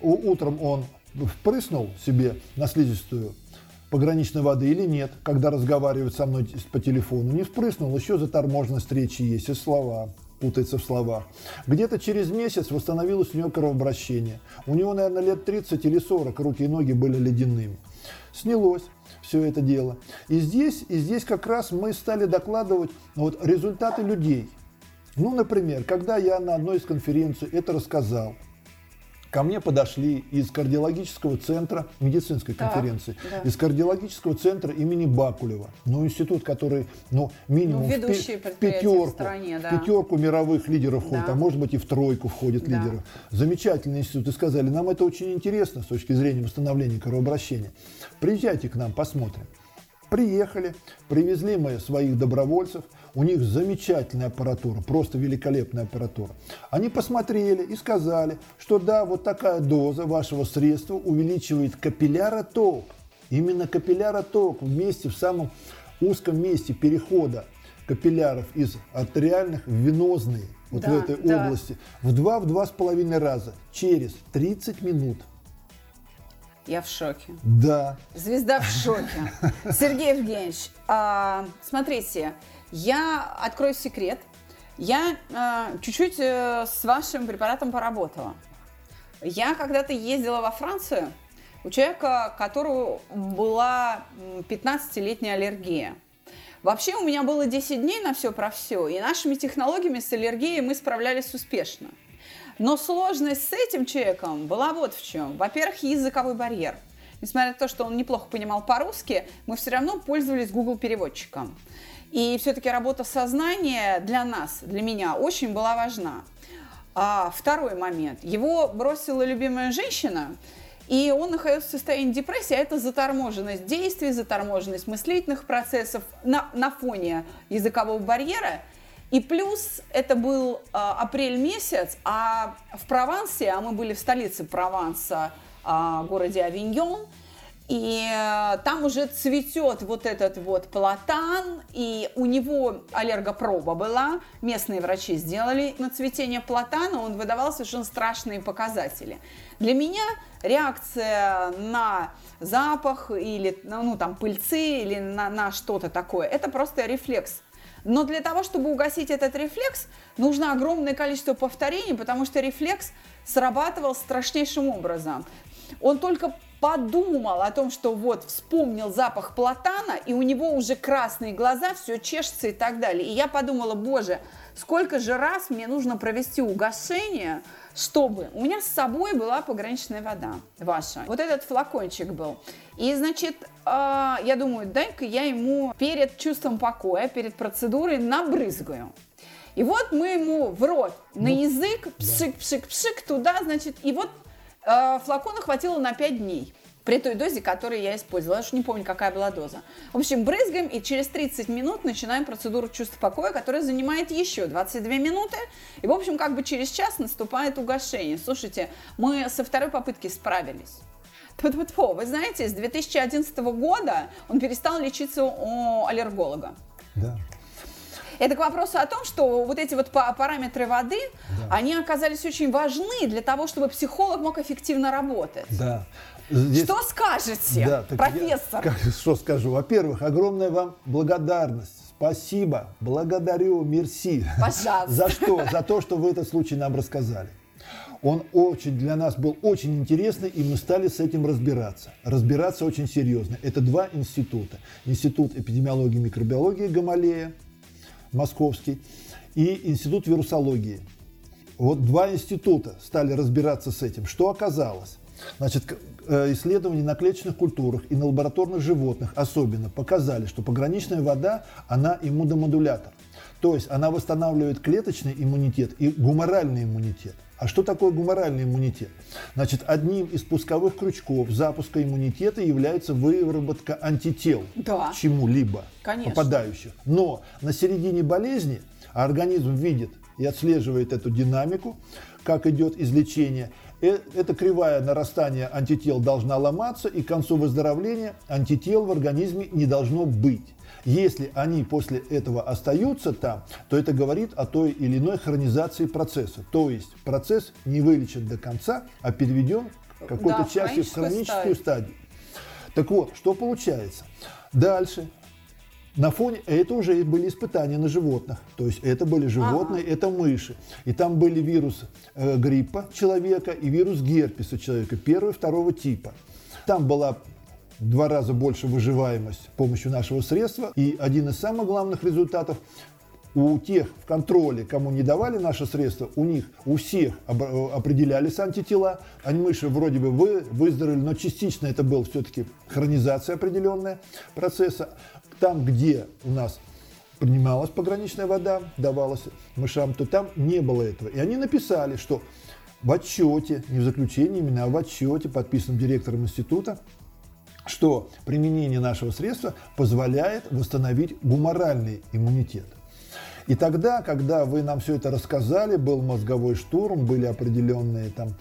Утром он впрыснул себе на слизистую пограничной воды или нет, когда разговаривает со мной по телефону. Не впрыснул, еще заторможенность речи есть, и слова путается в словах. Где-то через месяц восстановилось у него кровообращение. У него, наверное, лет 30 или 40 руки и ноги были ледяными. Снялось все это дело. И здесь, и здесь как раз мы стали докладывать ну, вот, результаты людей. Ну, например, когда я на одной из конференций это рассказал, ко мне подошли из кардиологического центра медицинской Так, конференции, да. из кардиологического центра имени Бакулева, ну, институт, который, ну, минимум Ну, в пи- в предприятия в пятерку, стране, да. в пятерку мировых лидеров входит, Да. а может быть и в тройку входит Да. лидеров. Замечательный институт. И сказали, нам это очень интересно с точки зрения восстановления кровообращения. Приезжайте к нам, посмотрим. Приехали, привезли мы своих добровольцев, у них замечательная аппаратура, просто великолепная аппаратура. Они посмотрели и сказали, что да, вот такая доза вашего средства увеличивает капилляроток. Именно капилляроток в месте, в самом узком месте перехода капилляров из артериальных в венозные, вот Да, в этой да. области, в два-два с половиной раза через 30 минут. Я в шоке. Да, Звезда в шоке. [LAUGHS] Сергей Евгеньевич, а, смотрите, я открою секрет. Я а, чуть-чуть э, с вашим препаратом поработала. Я когда-то ездила во Францию у человека, у которого была м, 15-летняя аллергия. Вообще у меня было 10 дней на все про все, и нашими технологиями с аллергией мы справлялись успешно. Но сложность с этим человеком была вот в чем. Во-первых, языковой барьер. Несмотря на то, что он неплохо понимал по-русски, мы все равно пользовались Google переводчиком. И все-таки работа сознания для нас, для меня, очень была важна. А второй момент. Его бросила любимая женщина, и он находился в состоянии депрессии, а это заторможенность действий, заторможенность мыслительных процессов на, на фоне языкового барьера. И плюс это был а, апрель месяц, а в Провансе, а мы были в столице Прованса, а, городе Авиньон, и э, там уже цветет вот этот вот платан, и у него аллергопроба была, местные врачи сделали на цветение платана, он выдавал совершенно страшные показатели. Для меня реакция на запах или ну, там пыльцы или на, на что-то такое, это просто рефлекс. Но для того, чтобы угасить этот рефлекс, нужно огромное количество повторений, потому что рефлекс срабатывал страшнейшим образом. Он только подумал о том, что вот вспомнил запах платана, и у него уже красные глаза, все чешется и так далее. И я подумала, боже, сколько же раз мне нужно провести угошение, чтобы у меня с собой была пограничная вода ваша. Вот этот флакончик был. И, значит, а, я думаю, дай-ка я ему перед чувством покоя, перед процедурой набрызгаю. И вот мы ему в рот, на ну, язык, пшик-пшик-пшик, туда, значит, и вот э, флакона хватило на 5 дней при той дозе, которую я использовала. Я уж не помню, какая была доза. В общем, брызгаем и через 30 минут начинаем процедуру чувства покоя, которая занимает еще 22 минуты. И, в общем, как бы через час наступает угошение. Слушайте, мы со второй попытки справились. Тьфу-тьфу-тьфу. Вы знаете, с 2011 года он перестал лечиться у аллерголога. Да. Это к вопросу о том, что вот эти вот параметры воды, да. они оказались очень важны для того, чтобы психолог мог эффективно работать. Да. Здесь... Что скажете, да, профессор? Я, как, что скажу? Во-первых, огромная вам благодарность. Спасибо, благодарю, мерси. Пожалуйста. За что? За то, что вы этот случай нам рассказали. Он очень для нас был очень интересный, и мы стали с этим разбираться. Разбираться очень серьезно. Это два института. Институт эпидемиологии и микробиологии Гамалея, московский, и Институт вирусологии. Вот два института стали разбираться с этим. Что оказалось? Значит, э, исследования на клеточных культурах и на лабораторных животных особенно показали, что пограничная вода, она иммуномодулятор. То есть она восстанавливает клеточный иммунитет и гуморальный иммунитет. А что такое гуморальный иммунитет? Значит, одним из пусковых крючков запуска иммунитета является выработка антител да. к чему-либо попадающих. Но на середине болезни организм видит и отслеживает эту динамику, как идет излечение. Э, эта кривая нарастания антител должна ломаться, и к концу выздоровления антител в организме не должно быть. Если они после этого остаются там, то это говорит о той или иной хронизации процесса. То есть процесс не вылечен до конца, а переведен какой-то да, частью в хроническую стадию. Так вот, что получается? Дальше на фоне, это уже были испытания на животных. То есть это были животные, ага. это мыши. И там были вирус э, гриппа человека и вирус герпеса человека, первого и второго типа. Там была в два раза больше выживаемость с помощью нашего средства. И один из самых главных результатов у тех в контроле, кому не давали наши средства, у них у всех определялись антитела. Они мыши вроде бы вы, выздоровели, но частично это был все-таки хронизация определенная процесса. Там, где у нас принималась пограничная вода, давалась мышам, то там не было этого. И они написали, что в отчете, не в заключении именно, а в отчете, подписанном директором института, что применение нашего средства позволяет восстановить гуморальный иммунитет. И тогда, когда вы нам все это рассказали, был мозговой штурм, были определенные там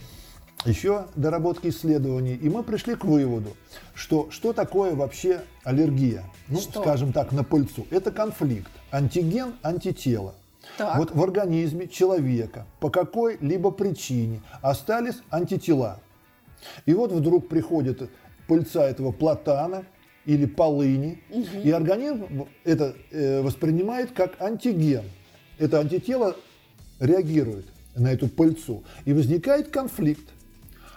еще доработки исследований, и мы пришли к выводу, что что такое вообще аллергия, ну, что? скажем так, на пыльцу. Это конфликт антиген-антитело. Так. Вот в организме человека по какой-либо причине остались антитела. И вот вдруг приходит пыльца этого платана или полыни, угу. и организм это э, воспринимает как антиген. Это антитело реагирует на эту пыльцу, и возникает конфликт.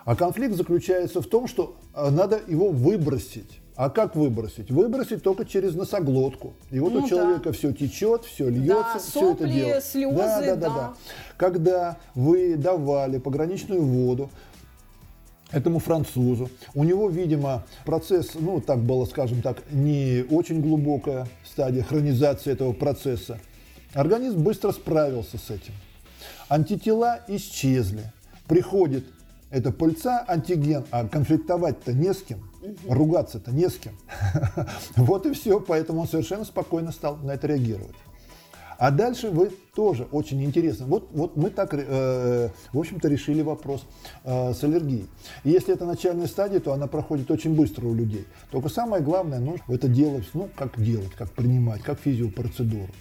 А конфликт заключается в том, что э, надо его выбросить. А как выбросить? Выбросить только через носоглотку. И вот ну, у человека да. все течет, все льется, да, все сопли, это дело. Слезы, да, да, да, да, да. Когда вы давали пограничную воду, этому французу. У него, видимо, процесс, ну, так было, скажем так, не очень глубокая стадия хронизации этого процесса. Организм быстро справился с этим. Антитела исчезли. Приходит эта пыльца, антиген, а конфликтовать-то не с кем, ругаться-то не с кем. [LAUGHS] Вот и все, поэтому он совершенно спокойно стал на это реагировать. А дальше вы тоже очень интересно. Вот, вот мы так, э, в общем-то, решили вопрос э, с аллергией. И если это начальная стадия, то она проходит очень быстро у людей. Только самое главное, ну, это делать, ну, как делать, как принимать, как физиопроцедуру.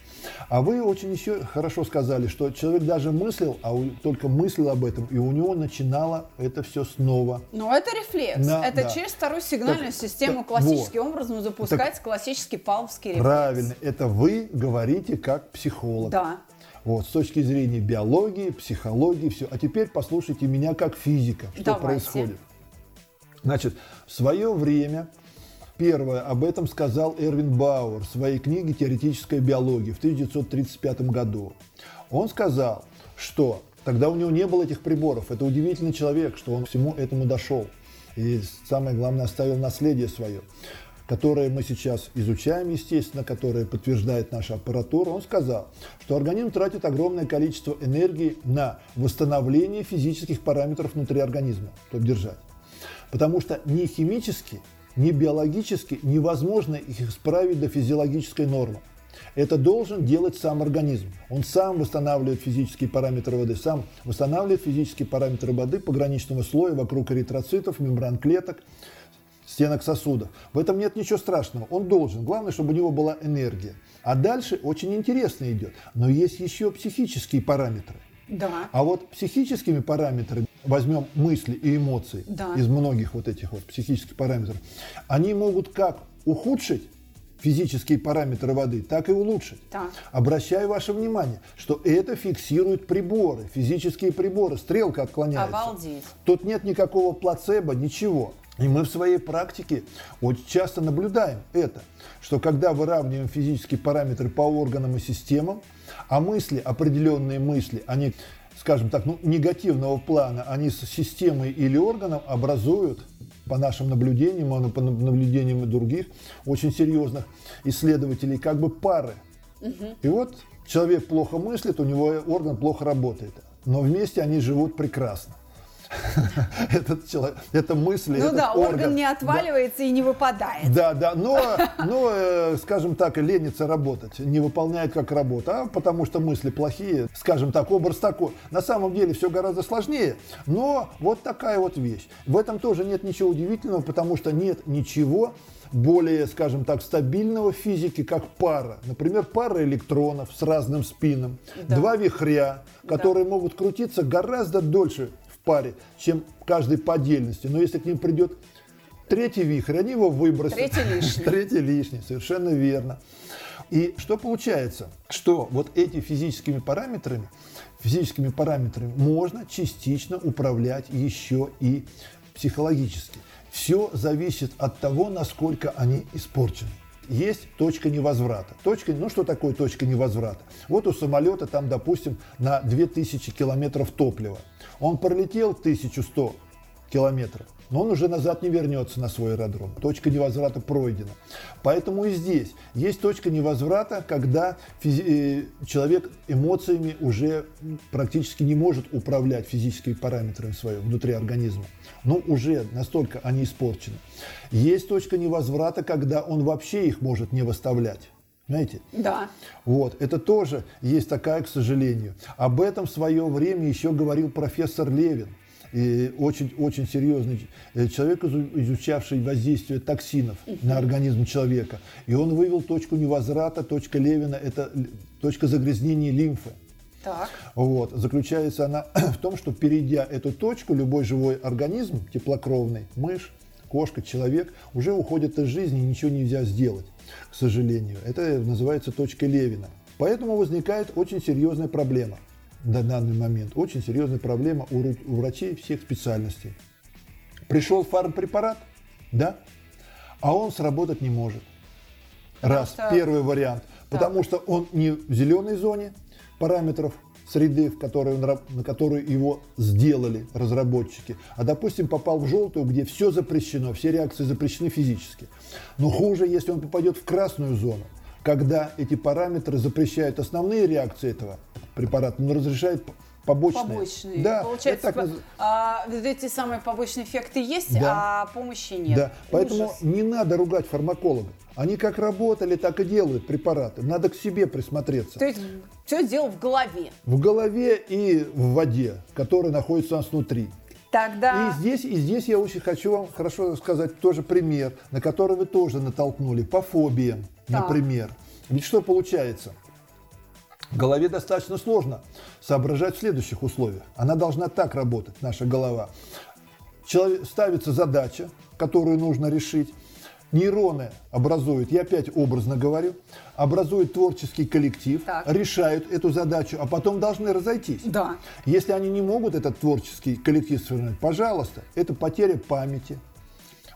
А вы очень еще хорошо сказали, что человек даже мыслил, а только мыслил об этом, и у него начинало это все снова. Ну, это рефлекс. Да, это да. через вторую сигнальную так, систему так, классическим вот. образом запускается так, классический паловский рефлекс. Правильно. Это вы говорите как психолог. Да. Вот, с точки зрения биологии, психологии, все. А теперь послушайте меня как физика, что Давайте. происходит. Значит, в свое время Первое, об этом сказал Эрвин Бауэр в своей книге «Теоретическая биология» в 1935 году. Он сказал, что тогда у него не было этих приборов. Это удивительный человек, что он всему этому дошел. И самое главное, оставил наследие свое которое мы сейчас изучаем, естественно, которое подтверждает наша аппаратура, он сказал, что организм тратит огромное количество энергии на восстановление физических параметров внутри организма, чтобы держать. Потому что ни химически, ни биологически невозможно их исправить до физиологической нормы. Это должен делать сам организм. Он сам восстанавливает физические параметры воды, сам восстанавливает физические параметры воды пограничного слоя вокруг эритроцитов, мембран клеток, стенок сосудов. В этом нет ничего страшного. Он должен. Главное, чтобы у него была энергия. А дальше очень интересно идет. Но есть еще психические параметры. Да. А вот психическими параметрами, возьмем мысли и эмоции Да. из многих вот этих вот психических параметров, они могут как ухудшить физические параметры воды, так и улучшить. Так. Обращаю ваше внимание, что это фиксируют приборы, физические приборы, стрелка отклоняется. Обалдеть. Тут нет никакого плацебо, ничего. И мы в своей практике очень часто наблюдаем это, что когда выравниваем физические параметры по органам и системам, а мысли, определенные мысли, они, скажем так, ну, негативного плана, они с системой или органом образуют, по нашим наблюдениям, а по наблюдениям и других очень серьезных исследователей, как бы пары. И вот человек плохо мыслит, у него орган плохо работает, но вместе они живут прекрасно. [LAUGHS] Этот человек, это мысли, Ну да, орган, орган не отваливается и не выпадает. Да, да, но, но э, скажем так, ленится работать, не выполняет как работа, а потому что мысли плохие, скажем так, образ такой. На самом деле все гораздо сложнее, но вот такая вот вещь. В этом тоже нет ничего удивительного, потому что нет ничего более, скажем так, стабильного в физике, как пара. Например, пара электронов с разным спином, Да. два вихря, которые могут крутиться гораздо дольше паре, чем каждый по отдельности. Но если к ним придет третий вихрь, они его выбросят. Третий лишний. [LAUGHS] Третий лишний, совершенно верно. И что получается? Что вот эти физическими параметрами, физическими параметрами можно частично управлять еще и психологически. Все зависит от того, насколько они испорчены. Есть точка невозврата. Точка, ну что такое точка невозврата? Вот у самолета там, допустим, на 2000 километров топлива. Он пролетел 1100 километров, но он уже назад не вернется на свой аэродром. Точка невозврата пройдена. Поэтому и здесь есть точка невозврата, когда физи- э, человек эмоциями уже практически не может управлять физическими параметрами своими внутри организма. Ну, уже настолько они испорчены. Есть точка невозврата, когда он вообще их может не выставлять. Знаете? Да. Вот, это тоже есть такая, к сожалению. Об этом в свое время еще говорил профессор Левин. И очень, очень серьезный э, человек, изу- изучавший воздействие токсинов на организм человека. И он вывел точку невозврата, точка Левина, это точка загрязнения лимфы. Так. Вот. Заключается она [CLEARS THROAT] в том, что перейдя эту точку, любой живой организм, теплокровный, мышь, кошка, человек, уже уходит из жизни и ничего нельзя сделать, к сожалению. Это называется точкой Левина. Поэтому возникает очень серьезная проблема на данный момент. Очень серьезная проблема у, у врачей всех специальностей. Пришел фармпрепарат, да, а он сработать не может. Раз, что- первый вариант. Потому что он не в зеленой зоне параметров среды, в которой он, на которую его сделали разработчики, а, допустим, попал в желтую, где все запрещено, все реакции запрещены физически. Но хуже, если он попадет в красную зону, когда эти параметры запрещают основные реакции этого препарата, но разрешают п- побочные. Побочные. Да, Получается, это так а, эти самые побочные эффекты есть, Да. а помощи нет. Да, поэтому Ужас. не надо ругать фармакологов. Они как работали, так и делают препараты. Надо к себе присмотреться. То есть все дело в голове. В голове и в воде, которая находится у нас внутри. Тогда И здесь, и здесь я очень хочу вам хорошо сказать тоже пример, на который вы тоже натолкнули, по фобиям, Так. например. Ведь что получается? Голове достаточно сложно соображать в следующих условиях. Она должна так работать, наша голова. Человек, ставится задача, которую нужно решить. Нейроны образуют, я опять образно говорю, образуют творческий коллектив, Так. решают эту задачу, а потом должны разойтись. Да. Если они не могут этот творческий коллектив сформировать, пожалуйста, это потеря памяти.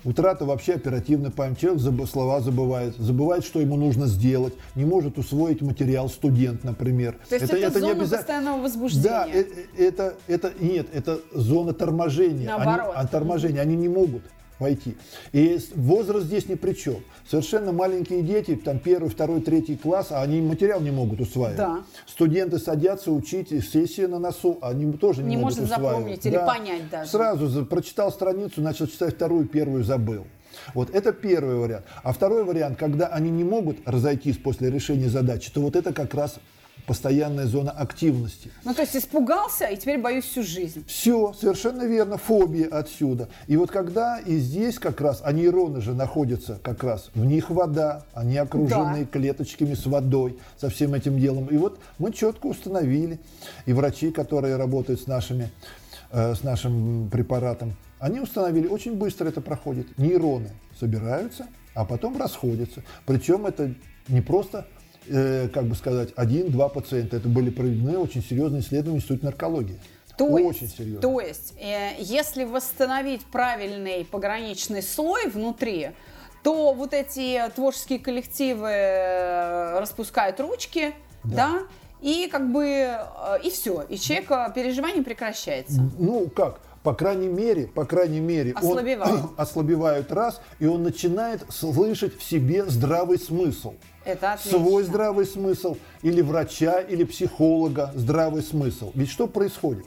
Утрата вообще оперативной памяти. Человек заб- слова забывает, забывает, что ему нужно сделать, не может усвоить материал студент, например. То есть это, зона обяза- постоянного возбуждения. Да, э- э- это, это нет, это зона торможения. Наоборот. Они, а, торможения, они не могут войти. И возраст здесь ни при чем. Совершенно маленькие дети, там первый, второй, третий класс, а они материал не могут усваивать. Да. Студенты садятся учить, сессия на носу, они тоже не, Не могут может усваивать. запомнить или понять даже. Сразу прочитал страницу, начал читать вторую, первую забыл. Вот это первый вариант. А второй вариант, когда они не могут разойтись после решения задачи, то вот это как раз постоянная зона активности. Ну, то есть испугался, и теперь боюсь всю жизнь. Все, совершенно верно, фобия отсюда. И вот когда и здесь как раз, а нейроны же находятся как раз, в них вода, они окружены Да. клеточками с водой, со всем этим делом. И вот мы четко установили, и врачи, которые работают с, нашими, э, с нашим препаратом, они установили, очень быстро это проходит. Нейроны собираются, а потом расходятся. Причем это не просто э, как бы сказать, один-два пациента. Это были проведены очень серьезные исследования в Институте наркологии. То очень есть, серьезно. То есть, э, если восстановить правильный пограничный слой внутри, то вот эти творческие коллективы э, распускают ручки, да, и как бы э, и все, и человека переживание прекращается. Ну, как? По крайней мере, по крайней мере, Ослабевает. он ослабевает [CLEARS THROAT] раз, и он начинает слышать в себе здравый смысл. Это отлично. Свой здравый смысл, или врача, или психолога здравый смысл. Ведь что происходит?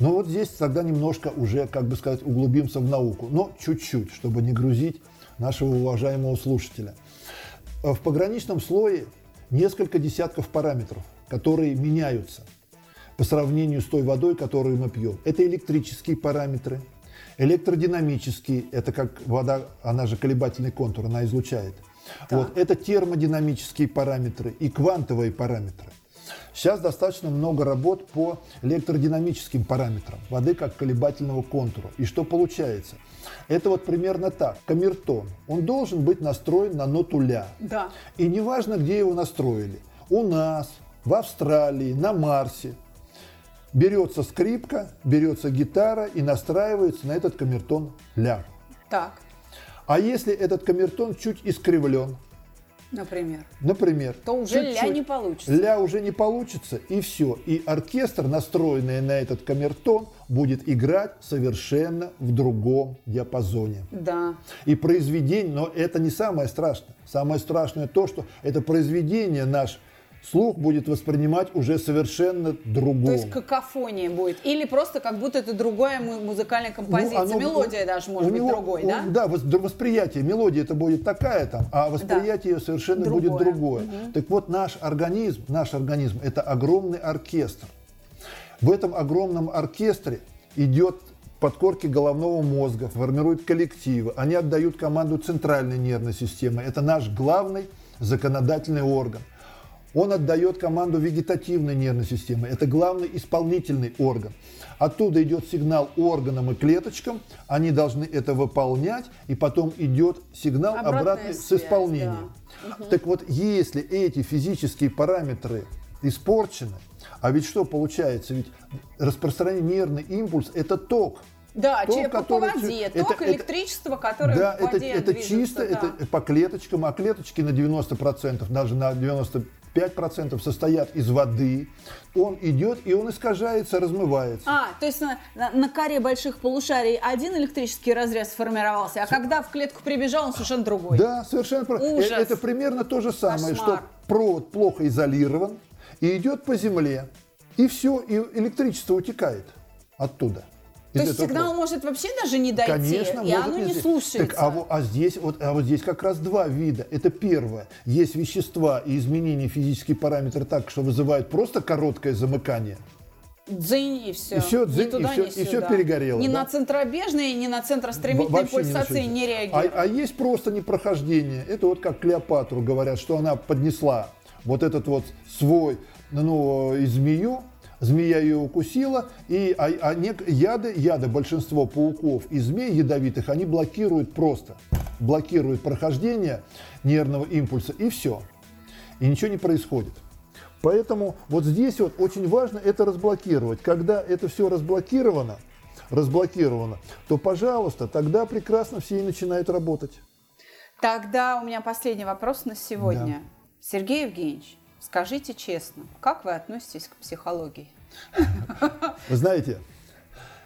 Ну вот здесь тогда немножко уже, как бы сказать, углубимся в науку, но чуть-чуть, чтобы не грузить нашего уважаемого слушателя. Э, В пограничном слое несколько десятков параметров, которые меняются по сравнению с той водой, которую мы пьем. Это электрические параметры, электродинамические, это как вода, она же колебательный контур, она излучает. Вот, это термодинамические параметры и квантовые параметры. Сейчас достаточно много работ по электродинамическим параметрам воды как колебательного контура. И что получается? Это вот примерно так. Камертон, он должен быть настроен на ноту ля. Да. И неважно, где его настроили. У нас, в Австралии, на Марсе. Берется скрипка, берется гитара и настраивается на этот камертон ля. Так, А если этот камертон чуть искривлен, например. например, То уже ля чуть-чуть, не получится. Ля уже не получится, и все. И оркестр, настроенный на этот камертон, будет играть совершенно в другом диапазоне. Да. И произведение, но это не самое страшное. Самое страшное то, что это произведение наш слух будет воспринимать уже совершенно То другом. есть какофония будет. Или просто как будто это другая му- музыкальная композиция. Ну, оно- Мелодия даже может у быть него- другой, у- да? Да, восприятие. Мелодия это будет такая там, а восприятие ее совершенно будет Другое. другое. Так вот, наш организм, наш организм это огромный оркестр. В этом огромном оркестре идет подкорки головного мозга, формируют коллективы. Они отдают команду центральной нервной системы. Это наш главный законодательный орган. Он отдает команду вегетативной нервной системы. Это главный исполнительный орган. Оттуда идет сигнал органам и клеточкам. Они должны это выполнять. И потом идет сигнал Обратная обратный с связь, исполнением. Так вот, если эти физические параметры испорчены, а ведь что получается? Ведь распространение нервный импульс – это ток. Да, Ток, по, который воде, чу- ток это- это- электричество, которое Да, в это, воде это движется, чисто, да. это по клеточкам, а клеточки на 90%, даже на 95% состоят из воды. Он идет, и он искажается, размывается. А, то есть на, на- на коре больших полушарий один электрический разряд сформировался, а когда в клетку прибежал, он совершенно другой. Да, совершенно правильно. Ужас. Э, Это примерно то же самое, Кошмар. что провод плохо изолирован и идет по земле, и все, и электричество утекает оттуда. То есть сигнал провода. может вообще даже не дойти, Конечно, и оно не здесь. слушается. Так, а, а здесь, вот, а вот здесь как раз два вида. Это первое. Есть вещества и изменения физических параметров так, что вызывают просто короткое замыкание. Дзынь и все. И ни дзынь, и всё- ни и сюда. перегорело, Ни да? на центробежные, ни на центростремительные пульсации что. не А, реагирует. а есть просто непрохождение. Это вот как Клеопатру говорят, что она поднесла вот этот вот свой, ну, и змею, змея ее укусила, и а, а нек- яды, яды, большинство пауков и змей ядовитых, они блокируют просто, блокируют прохождение нервного импульса, и все. И ничего не происходит. Поэтому вот здесь вот очень важно это разблокировать. Когда это все разблокировано, разблокирована, то, пожалуйста, тогда прекрасно все и начинают работать. Тогда у меня последний вопрос на сегодня. Да. Сергей Евгеньевич, скажите честно, как вы относитесь к психологии? Вы знаете,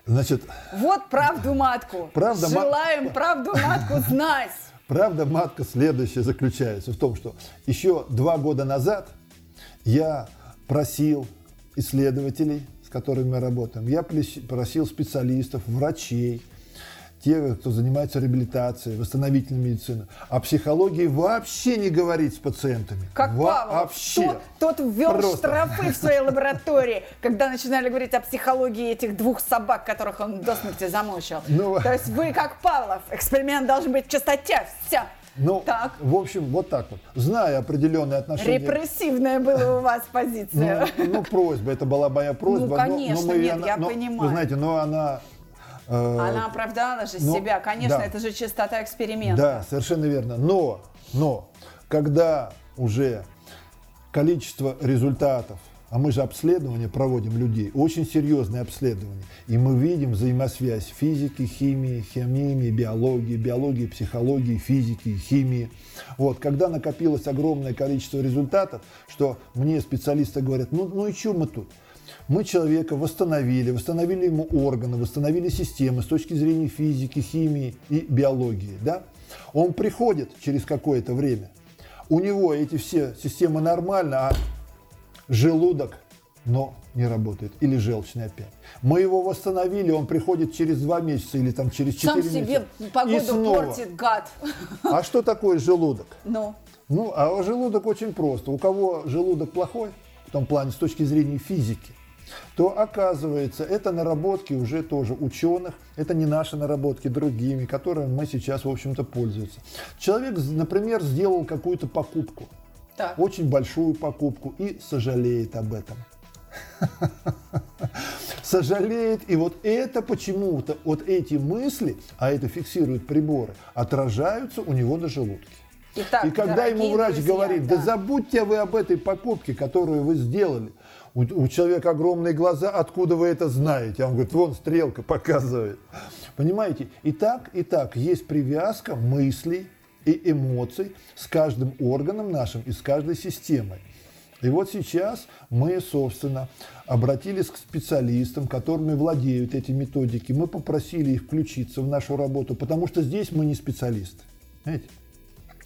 значит... Вот правду матку. Правда, Желаем ма... правду матку знать. Правда матка следующая заключается в том, что еще два года назад я просил исследователей, с которыми мы работаем, я просил специалистов, врачей, те, кто занимается реабилитацией, восстановительной медициной. О психологии вообще не говорить с пациентами. Как вообще. Павлов, тот, тот ввел Просто. штрафы в своей лаборатории, когда начинали говорить о психологии этих двух собак, которых он до смерти замучил. Ну, То есть вы, как Павлов, эксперимент должен быть в чистоте. Все. Ну, так. в общем, вот так вот. Зная определенные отношения... Репрессивная была у вас позиция. Ну, ну просьба, это была моя просьба. Ну, конечно, но, но нет, она, я но, понимаю. Вы знаете, но она Она оправдала же но, себя, конечно, да, это же чистота эксперимента. Да, совершенно верно. Но, но, когда уже количество результатов, а мы же обследование проводим людей, очень серьезное обследование, и мы видим взаимосвязь физики, химии, химии, биологии, биологии, психологии, физики, химии. Вот, когда накопилось огромное количество результатов, что мне специалисты говорят, ну, ну и что мы тут? Мы человека восстановили, восстановили ему органы, восстановили системы с точки зрения физики, химии и биологии. Да? Он приходит через какое-то время, у него эти все системы нормально, а желудок, но не работает. Или желчный опять. Мы его восстановили, он приходит через два месяца или там через четыре месяца. Сам себе погоду снова. портит, гад. А что такое желудок? Ну? Ну, а желудок очень просто. У кого желудок плохой, в том плане, с точки зрения физики, то оказывается, это наработки уже тоже ученых, это не наши наработки, другими, которыми мы сейчас, в общем-то, пользуемся. Человек, например, сделал какую-то покупку, так. очень большую покупку и сожалеет об этом. [LAUGHS] Сожалеет, и вот это почему-то, вот эти мысли, а это фиксируют приборы, отражаются у него на желудке. Итак, и когда ему врач друзья, говорит, да. да забудьте вы об этой покупке, которую вы сделали, у, у человека огромные глаза, откуда вы это знаете? Он говорит, вон стрелка показывает. Понимаете? И так, и так есть привязка мыслей и эмоций с каждым органом нашим и с каждой системой. И вот сейчас мы, собственно, обратились к специалистам, которыми владеют эти методики. Мы попросили их включиться в нашу работу, потому что здесь мы не специалисты. Знаете?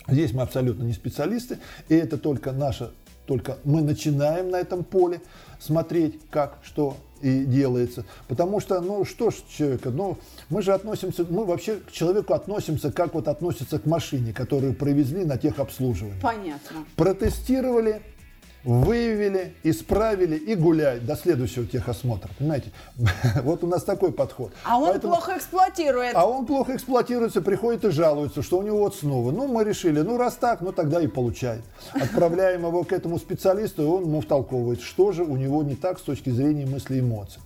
Здесь мы абсолютно не специалисты, и это только наша только мы начинаем на этом поле смотреть, как, что и делается. Потому что, ну что ж человека, ну мы же относимся, мы вообще к человеку относимся, как вот относятся к машине, которую провезли на техобслуживание. Понятно. Протестировали, выявили, исправили и гулять до следующего техосмотра. Понимаете? [LAUGHS] Вот у нас такой подход. А он Поэтому... плохо эксплуатирует. А он плохо эксплуатируется, приходит и жалуется, что у него вот снова. Ну, мы решили, ну, раз так, ну, тогда и получай. Отправляем его к этому специалисту, и он ему втолковывает, что же у него не так с точки зрения мысли и эмоций.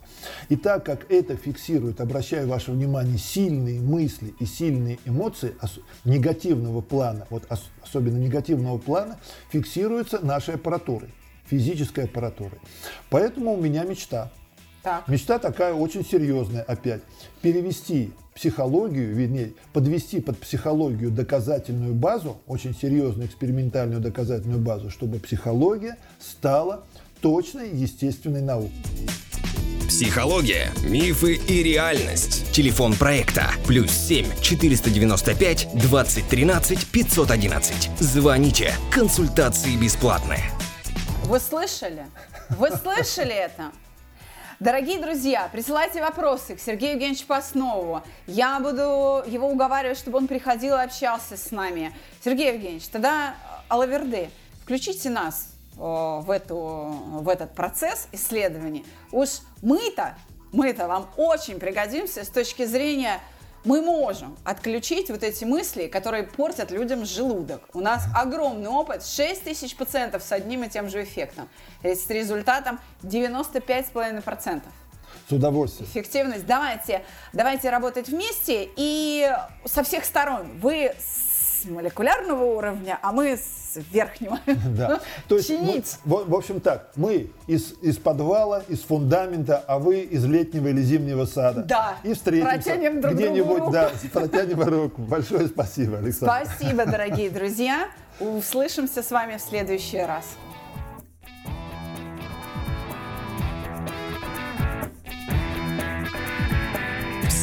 И так как это фиксирует, обращаю ваше внимание, сильные мысли и сильные эмоции негативного плана, вот особенно негативного плана, фиксируются нашей аппаратурой, физической аппаратурой. Поэтому у меня мечта. Так. Мечта такая очень серьезная опять. Перевести психологию, вернее, подвести под психологию доказательную базу, очень серьезную экспериментальную доказательную базу, чтобы психология стала точной естественной наукой. Психология, мифы и реальность. Телефон проекта плюс 7 495 2013 511. Звоните. Консультации бесплатные. Вы слышали? Вы слышали это? Дорогие друзья, присылайте вопросы к Сергею Евгеньевичу Паснову. Я буду его уговаривать, чтобы он приходил и общался с нами. Сергей Евгеньевич, тогда Алаверды, включите нас Э, в, эту, в этот процесс исследований, уж мы-то, мы-то вам очень пригодимся с точки зрения мы можем отключить вот эти мысли, которые портят людям желудок. У нас огромный опыт, 6 тысяч пациентов с одним и тем же эффектом. С результатом 95,5%. С удовольствием. Эффективность. Давайте, давайте работать вместе и со всех сторон. Вы с молекулярного уровня, а мы с верхнего. [LAUGHS] Да. [LAUGHS] То есть, Чинить. мы- в, в общем так, мы из, из подвала, из фундамента, а вы из летнего или зимнего сада. Да. И встретимся Протянем друг где-нибудь, да, протянем руку. Большое спасибо, Александр. Спасибо, дорогие друзья. Услышимся с вами в следующий раз.